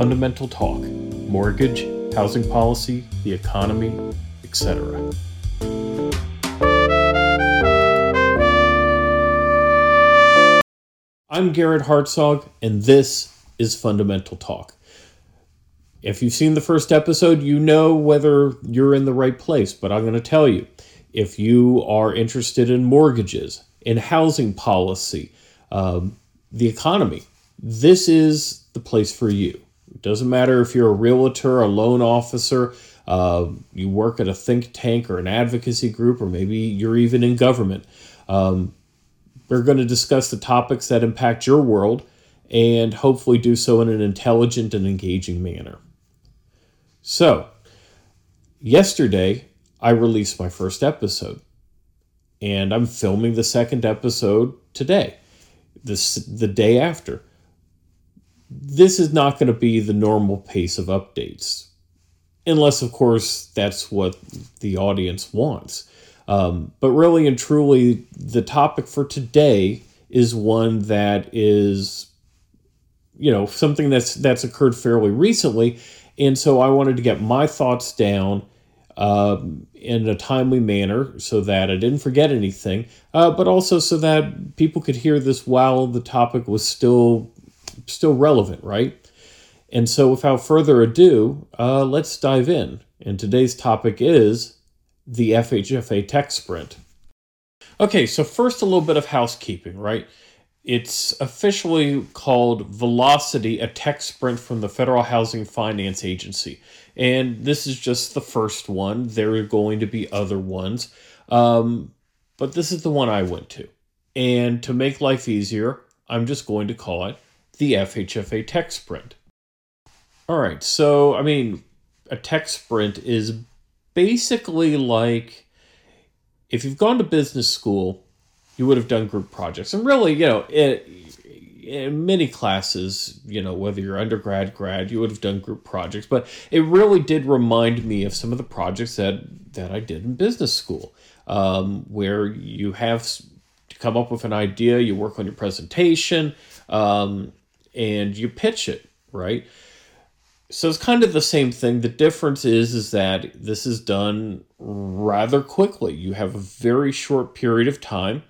Fundamental Talk Mortgage, Housing Policy, the Economy, etc. I'm Garrett Hartzog, and this is Fundamental Talk. If you've seen the first episode, you know whether you're in the right place, but I'm going to tell you if you are interested in mortgages, in housing policy, um, the economy, this is the place for you. It doesn't matter if you're a realtor, a loan officer, uh, you work at a think tank or an advocacy group, or maybe you're even in government. Um, we're going to discuss the topics that impact your world and hopefully do so in an intelligent and engaging manner. So, yesterday I released my first episode, and I'm filming the second episode today, this the day after. This is not going to be the normal pace of updates, unless, of course, that's what the audience wants. Um, but really and truly, the topic for today is one that is, you know, something that's that's occurred fairly recently and so I wanted to get my thoughts down um, in a timely manner so that I didn't forget anything, uh, but also so that people could hear this while the topic was still still relevant, right? And so, without further ado, uh, let's dive in. And today's topic is the FHFA tech sprint. Okay, so first, a little bit of housekeeping, right? It's officially called Velocity, a tech sprint from the Federal Housing Finance Agency. And this is just the first one. There are going to be other ones. Um, but this is the one I went to. And to make life easier, I'm just going to call it the FHFA Tech Sprint. All right, so I mean, a tech sprint is basically like if you've gone to business school you would have done group projects. And really, you know, it, in many classes, you know, whether you're undergrad, grad, you would have done group projects. But it really did remind me of some of the projects that that I did in business school, um, where you have to come up with an idea, you work on your presentation, um, and you pitch it, right? So it's kind of the same thing. The difference is is that this is done rather quickly. You have a very short period of time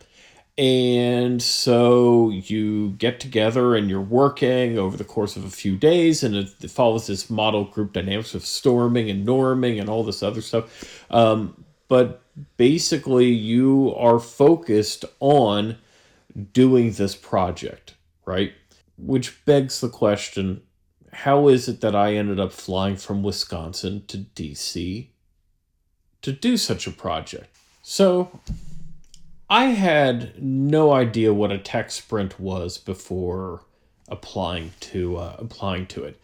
and so you get together and you're working over the course of a few days, and it, follows this model group dynamics of storming and norming and all this other stuff. Um, but basically, you are focused on doing this project, right? Which begs the question how is it that I ended up flying from Wisconsin to DC to do such a project? So, I had no idea what a tech sprint was before applying to uh, applying to it.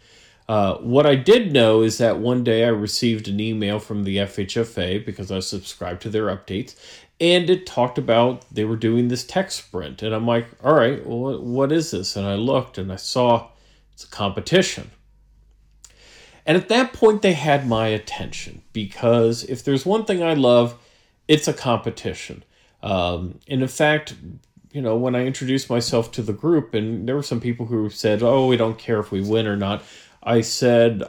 Uh, what I did know is that one day I received an email from the FHFA because I subscribed to their updates, and it talked about they were doing this tech sprint, and I'm like, all right, well, what is this? And I looked and I saw it's a competition. And at that point, they had my attention because if there's one thing I love, it's a competition. Um, and in fact, you know, when I introduced myself to the group, and there were some people who said, "Oh, we don't care if we win or not," I said,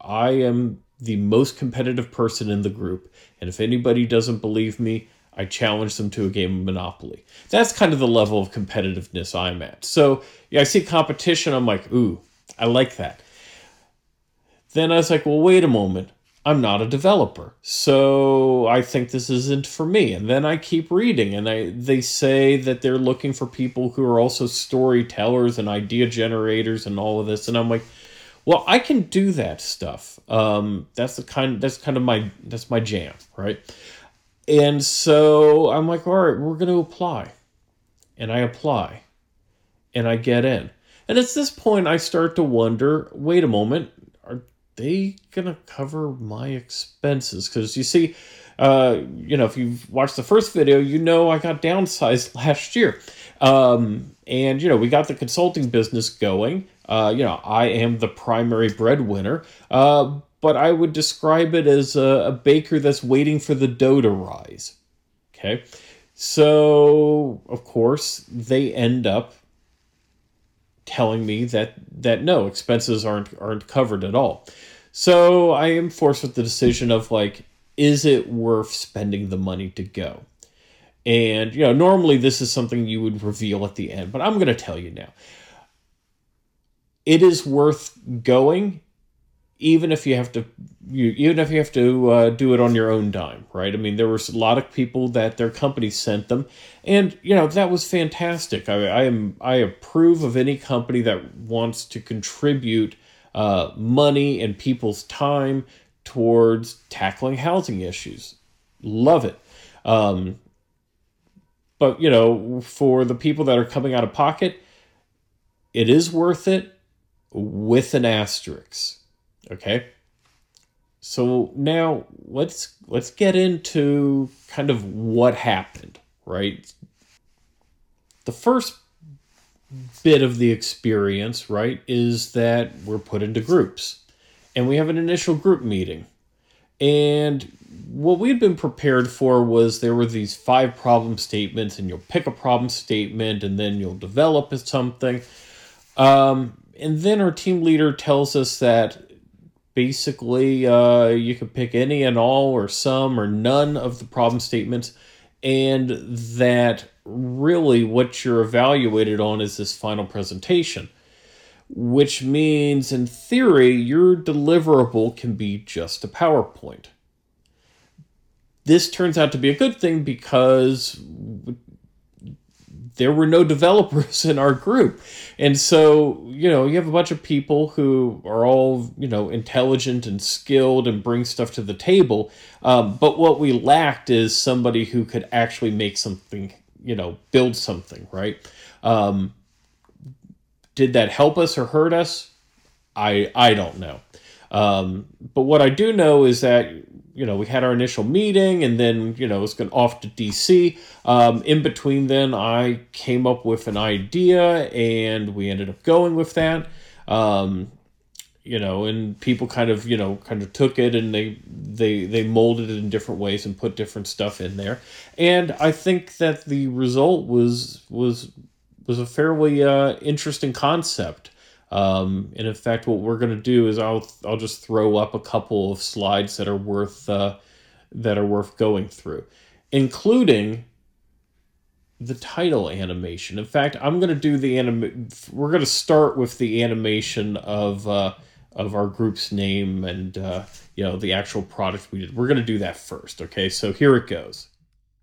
"I am the most competitive person in the group, and if anybody doesn't believe me." I challenge them to a game of Monopoly. That's kind of the level of competitiveness I'm at. So yeah, I see competition. I'm like, ooh, I like that. Then I was like, well, wait a moment. I'm not a developer. So I think this isn't for me. And then I keep reading and I they say that they're looking for people who are also storytellers and idea generators and all of this and I'm like, well, I can do that stuff. Um, that's the kind that's kind of my that's my jam, right? And so I'm like, all right, we're going to apply. And I apply. And I get in. And it's this point I start to wonder, wait a moment, are they gonna cover my expenses? Because you see, uh, you know, if you've watched the first video, you know I got downsized last year. Um, and, you know, we got the consulting business going. Uh, you know, I am the primary breadwinner. Uh, but I would describe it as a, a baker that's waiting for the dough to rise. Okay. So, of course, they end up telling me that that no expenses aren't aren't covered at all. So I am forced with the decision of like, is it worth spending the money to go? And you know, normally this is something you would reveal at the end, but I'm going to tell you now. It is worth going even if you have to you even if you have to uh, do it on your own dime right? I mean there was a lot of people that their company sent them and you know that was fantastic. I, I am i approve of any company that wants to contribute uh, money and people's time towards tackling housing issues. Love it. Um, but you know for the people that are coming out of pocket it is worth it with an asterisk Okay. So now let's let's get into kind of what happened, right? The first bit of the experience, right, is that we're put into groups. And we have an initial group meeting. And what we had been prepared for was there were these five problem statements, and you'll pick a problem statement and then you'll develop something. Um, and then our team leader tells us that basically uh, you could pick any and all or some or none of the problem statements and that really what you're evaluated on is this final presentation which means in theory your deliverable can be just a powerpoint. This turns out to be a good thing because there were no developers in our group. And so, you know, you have a bunch of people who are all, you know, intelligent and skilled and bring stuff to the table. Um, but what we lacked is somebody who could actually make something, you know, build something, right? Um, did that help us or hurt us? I I don't know. Um, but what I do know is that you know, we had our initial meeting and then, you know, it was going off to DC. Um, in between then, I came up with an idea and we ended up going with that. Um, you know, and people kind of, you know, kind of took it and they, they, they molded it in different ways and put different stuff in there. And I think that the result was, was, was a fairly uh, interesting concept. Um, and in fact, what we're going to do is I'll I'll just throw up a couple of slides that are worth uh, that are worth going through, including the title animation. In fact, I'm going to do the anim. We're going to start with the animation of uh, of our group's name and uh, you know the actual product we did. We're going to do that first. Okay, so here it goes.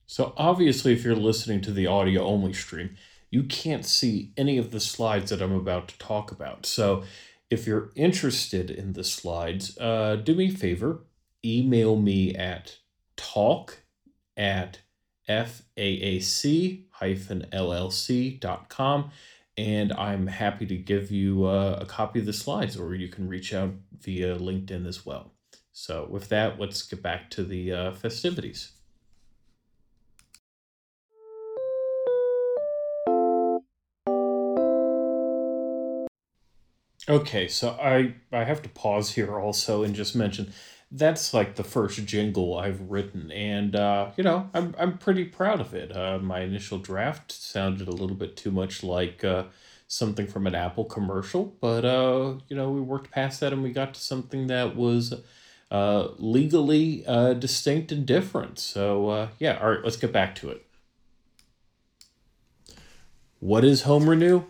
So obviously, if you're listening to the audio only stream you can't see any of the slides that I'm about to talk about. So if you're interested in the slides, uh, do me a favor, email me at talk at faac-llc.com and I'm happy to give you uh, a copy of the slides or you can reach out via LinkedIn as well. So with that, let's get back to the uh, festivities. Okay, so I I have to pause here also and just mention that's like the first jingle I've written, and uh, you know I'm I'm pretty proud of it. Uh, my initial draft sounded a little bit too much like uh, something from an Apple commercial, but uh, you know we worked past that and we got to something that was uh, legally uh, distinct and different. So uh, yeah, all right, let's get back to it. What is Home Renew?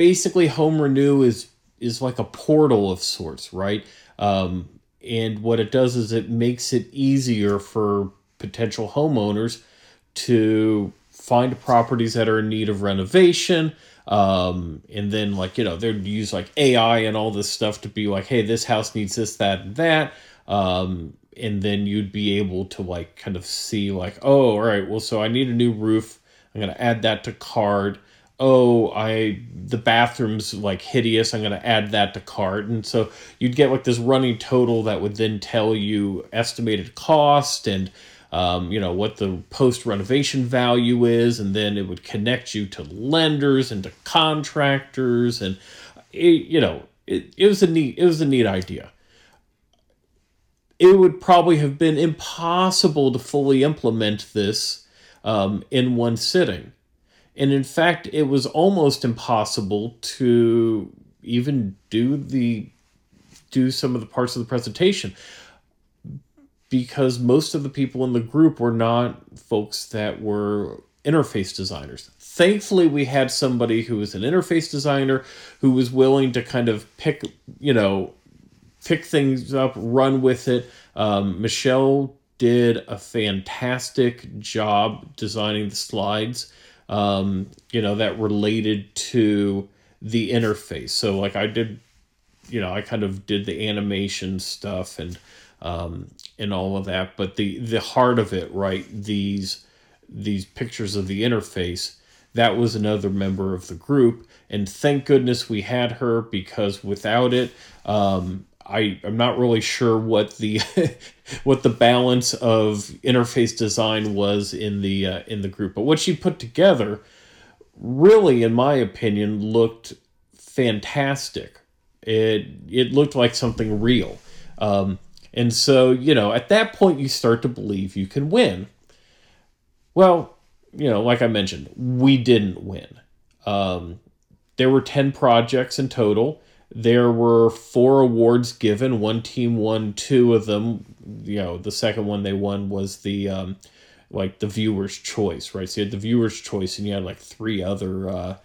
Basically home renew is is like a portal of sorts right? Um, and what it does is it makes it easier for potential homeowners to find properties that are in need of renovation. Um, and then like you know they'd use like ai and all this stuff to be like hey this house needs this that and that. Um, and then you'd be able to like kind of see like oh all right well so i need a new roof. I'm going to add that to card oh i the bathroom's like hideous i'm going to add that to cart. And so you'd get like this running total that would then tell you estimated cost and um, you know what the post renovation value is and then it would connect you to lenders and to contractors and it, you know it, it was a neat it was a neat idea. It would probably have been impossible to fully implement this um, in one sitting And in fact, it was almost impossible to even do the do some of the parts of the presentation because most of the people in the group were not folks that were interface designers. Thankfully, we had somebody who was an interface designer who was willing to kind of pick, you know, pick things up, run with it. Um, Michelle did a fantastic job designing the slides, um, you know, that related to the interface. So, like, I did, you know, I kind of did the animation stuff and um, and all of that. But the the heart of it, right? These these pictures of the interface. That was another member of the group, and thank goodness we had her because without it, um, I I'm not really sure what the what the balance of interface design was in the uh, in the group, but what she put together really, in my opinion, looked fantastic. It it looked like something real. Um, and so, you know, at that point, you start to believe you can win. Well, you know, like I mentioned, we didn't win. Um, there were 10 projects in total. There were four awards given. One team won two of them. You know, the second one they won was the um, like the viewer's choice, right? So you had the viewer's choice, and you had like three other uh,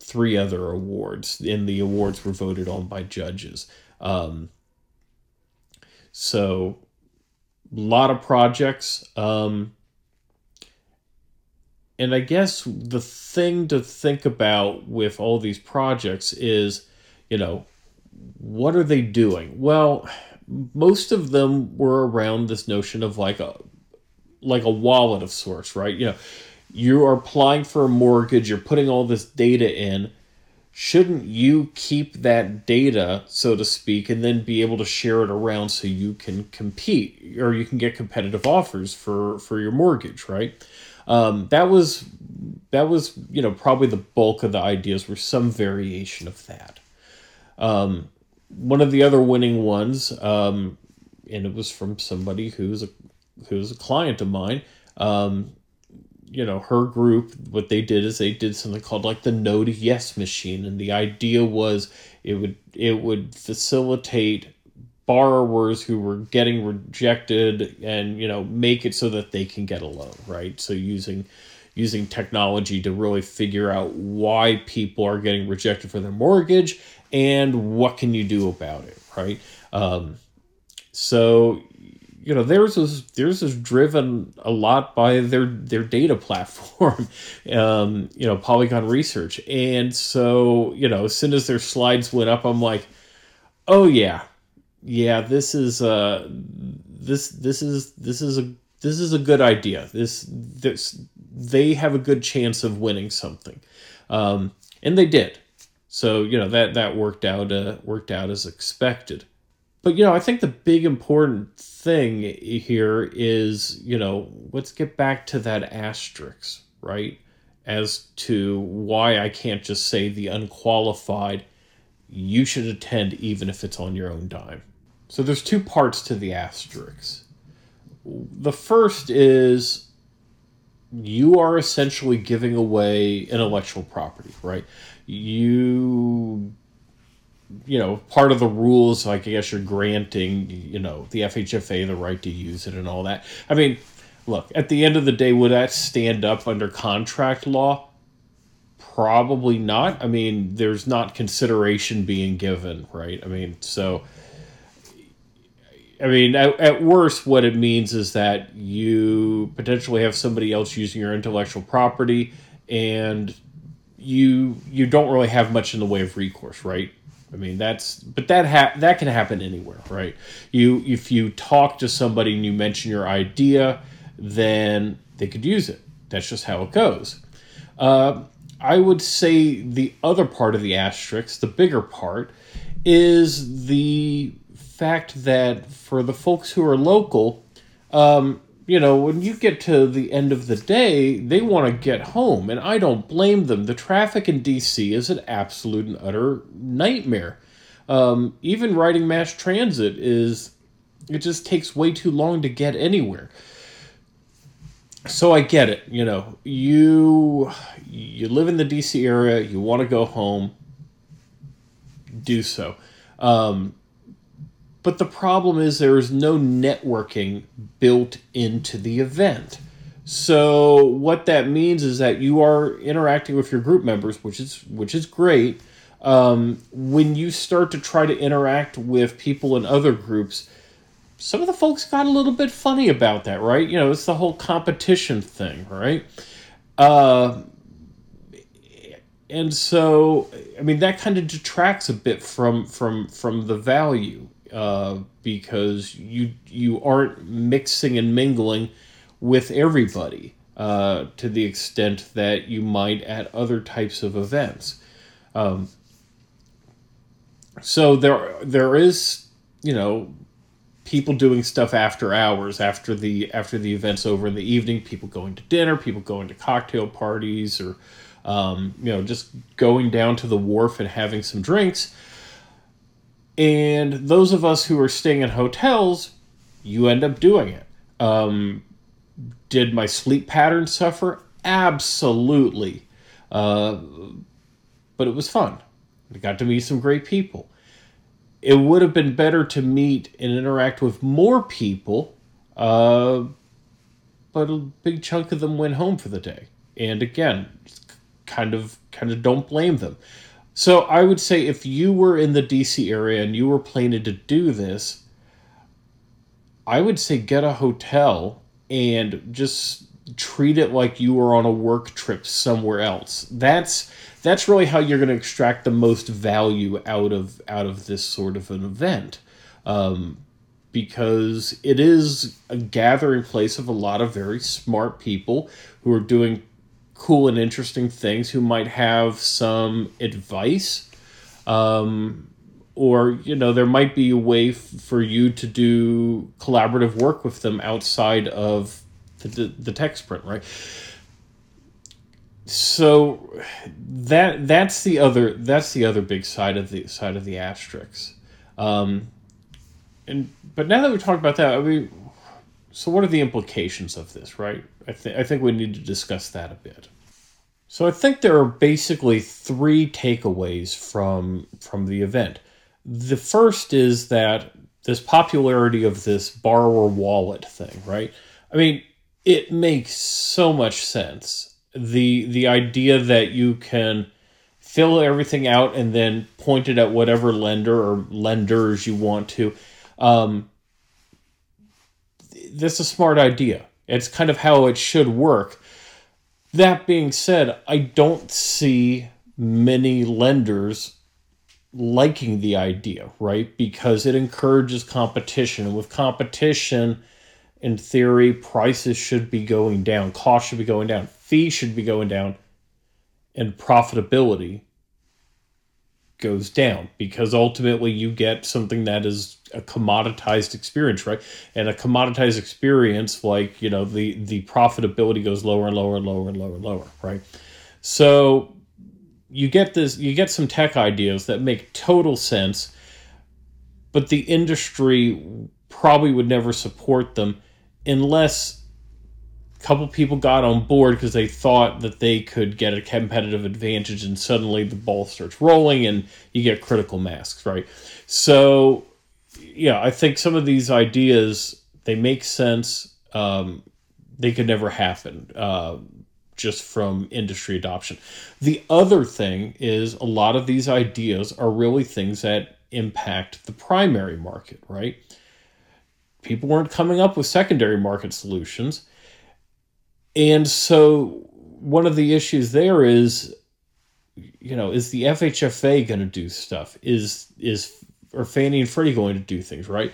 three other awards, and the awards were voted on by judges. Um, so, a lot of projects. Um, and I guess the thing to think about with all these projects is, you know, what are they doing? Well, most of them were around this notion of like a like a wallet of sorts, right? You know, you are applying for a mortgage, you're putting all this data in, shouldn't you keep that data, so to speak, and then be able to share it around so you can compete or you can get competitive offers for for your mortgage, right? Um, that was that was you know probably the bulk of the ideas were some variation of that. Um, one of the other winning ones, um, and it was from somebody who's a who's a client of mine. Um, you know her group what they did is they did something called like the no to yes machine and the idea was it would it would facilitate borrowers who were getting rejected and you know make it so that they can get a loan right so using using technology to really figure out why people are getting rejected for their mortgage and what can you do about it right? Um, so you know theirs was theirs is driven a lot by their their data platform um, you know polygon research. And so you know as soon as their slides went up i'm like oh yeah. Yeah this is uh this this is this is a this is a good idea this this they have a good chance of winning something um, and they did so you know that that worked out uh, worked out as expected but you know, I think the big important thing here is, you know, let's get back to that asterisk, right? As to why I can't just say the unqualified, you should attend even if it's on your own dime. So there's two parts to the asterisk. The first is you are essentially giving away intellectual property, right? You you know, part of the rules, like I guess you're granting, you know, the FHFA the right to use it and all that. I mean, look, at the end of the day, would that stand up under contract law? Probably not. I mean, there's not consideration being given, right? I mean, so. I mean, at, at worst, what it means is that you potentially have somebody else using your intellectual property, and you you don't really have much in the way of recourse, right? I mean, that's but that ha- that can happen anywhere, right? You if you talk to somebody and you mention your idea, then they could use it. That's just how it goes. Uh, I would say the other part of the asterisk, the bigger part, is the fact that for the folks who are local, um, you know, when you get to the end of the day, they want to get home, and I don't blame them. The traffic in DC is an absolute and utter nightmare. Um, even riding mass transit is, it just takes way too long to get anywhere. so I get it. You know, you you live in the DC area, you want to go home, do so. Um, but the problem is there is no networking built into the event. So what that means is that you are interacting with your group members, which is which is great. Um, when you start to try to interact with people in other groups, some of the folks got a little bit funny about that, right? You know, it's the whole competition thing, right? Uh, and so, I mean, that kind of detracts a bit from from from the value uh, because you you aren't mixing and mingling with everybody uh, to the extent that you might at other types of events. Um, so there there is you know people doing stuff after hours after the after the event's over in the evening people going to dinner people going to cocktail parties or um, you know just going down to the wharf and having some drinks and those of us who are staying in hotels you end up doing it. Um, did my sleep pattern suffer? Absolutely. Uh, but it was fun. I got to meet some great people. It would have been better to meet and interact with more people, uh, but a big chunk of them went home for the day. And again, kind of kind of don't blame them. So I would say if you were in the DC area and you were planning to do this, I would say get a hotel and just treat it like you were on a work trip somewhere else. That's that's really how you're going to extract the most value out of out of this sort of an event um, because it is a gathering place of a lot of very smart people who are doing cool and interesting things who might have some advice. Um, or you know there might be a way f- for you to do collaborative work with them outside of the, the, tech sprint right? So that that's the other that's the other big side of the side of the asterisks. Um, and but now that we talked about that i mean so what are the implications of this right i, th- I think we need to discuss that a bit so i think there are basically three takeaways from from the event the first is that this popularity of this borrower wallet thing right i mean it makes so much sense the the idea that you can fill everything out and then point it at whatever lender or lenders you want to. Um, that's a smart idea. It's kind of how it should work. That being said, I don't see many lenders liking the idea, right? Because it encourages competition. And with competition, in theory, prices should be going down, costs should be going down, fees should be going down, and profitability goes down because ultimately you get something that is a commoditized experience right? And a commoditized experience like you know the the profitability goes lower and lower and lower and lower and lower right? So you get this you get some tech ideas that make total sense but the industry probably would never support them unless a couple people got on board because they thought that they could get a competitive advantage and suddenly the ball starts rolling and you get critical masks right? So yeah i think some of these ideas they make sense um, they could never happen uh, just from industry adoption the other thing is a lot of these ideas are really things that impact the primary market right people weren't coming up with secondary market solutions. And so one of the issues there is you know, is the FHFA going to do stuff? Is is or Fannie and Freddie going to do things, right?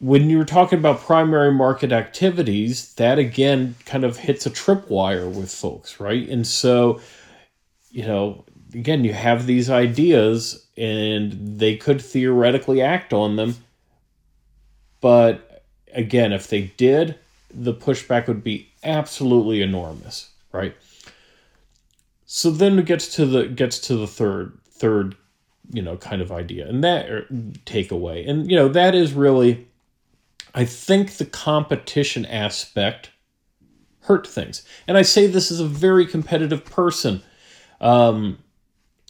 When you're talking about primary market activities, that again kind of hits a tripwire with folks, right? And so, you know, again, you have these ideas and they could theoretically act on them but again, if they did, the pushback would be absolutely enormous, right? So then it gets to the gets to the third third, you know, kind of idea, and that er, takeaway, and you know that is really I think the competition aspect hurt things. And I say this as a very competitive person. Um,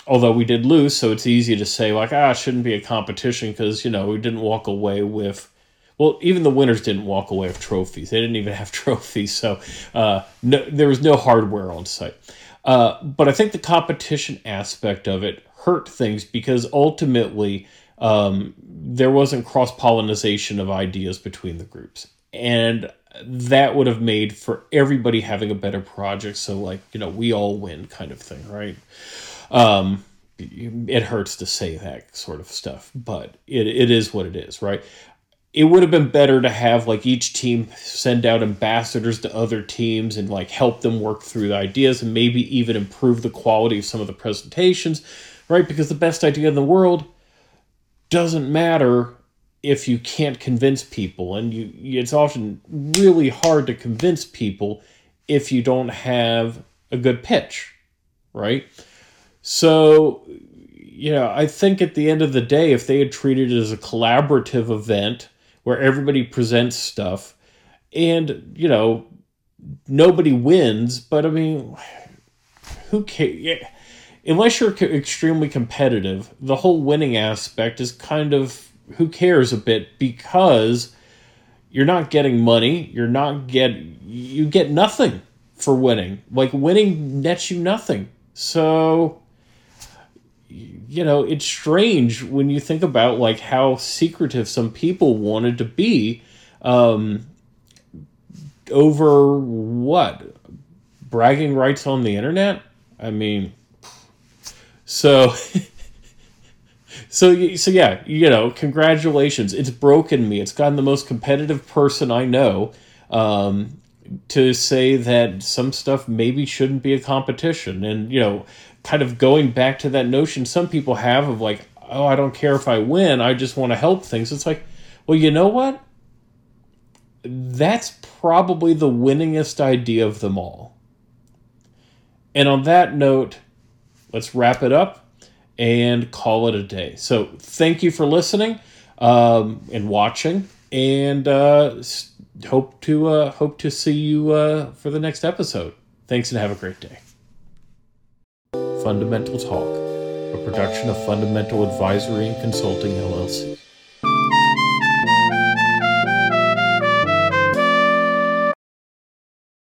although we did lose, so it's easy to say, like, ah, shouldn't be a competition because, you know, we didn't walk away with. Well, even the winners didn't walk away with trophies. They didn't even have trophies, so uh, no, there was no hardware on site. Uh, but I think the competition aspect of it hurt things because ultimately um, there wasn't cross pollination of ideas between the groups. And that would have made for everybody having a better project. So, like, you know, we all win kind of thing, right? Um, it hurts to say that sort of stuff, but it, it is what it is, right? It would have been better to have like each team send out ambassadors to other teams and like help them work through the ideas and maybe even improve the quality of some of the presentations, right? Because the best idea in the world doesn't matter if you can't convince people and you it's often really hard to convince people if you don't have a good pitch right so you know i think at the end of the day if they had treated it as a collaborative event where everybody presents stuff and you know nobody wins but i mean who cares unless you're extremely competitive the whole winning aspect is kind of who cares a bit because you're not getting money. You're not get you get nothing for winning. Like winning nets you nothing. So you know, it's strange when you think about like how secretive some people wanted to be um, over what bragging rights on the internet. I mean, so So so yeah, you know, congratulations. It's broken me. It's gotten the most competitive person I know um, to say that some stuff maybe shouldn't be a competition, and you know, kind of going back to that notion some people have of like, oh, I don't care if I win. I just want to help things. It's like, well, you know what? That's probably the winningest idea of them all. And on that note, let's wrap it up and call it a day. So thank you for listening um, and watching, and uh, hope to uh, hope to see you uh, for the next episode. Thanks and have a great day. Fundamental Talk, a production of Fundamental Advisory and Consulting LLC.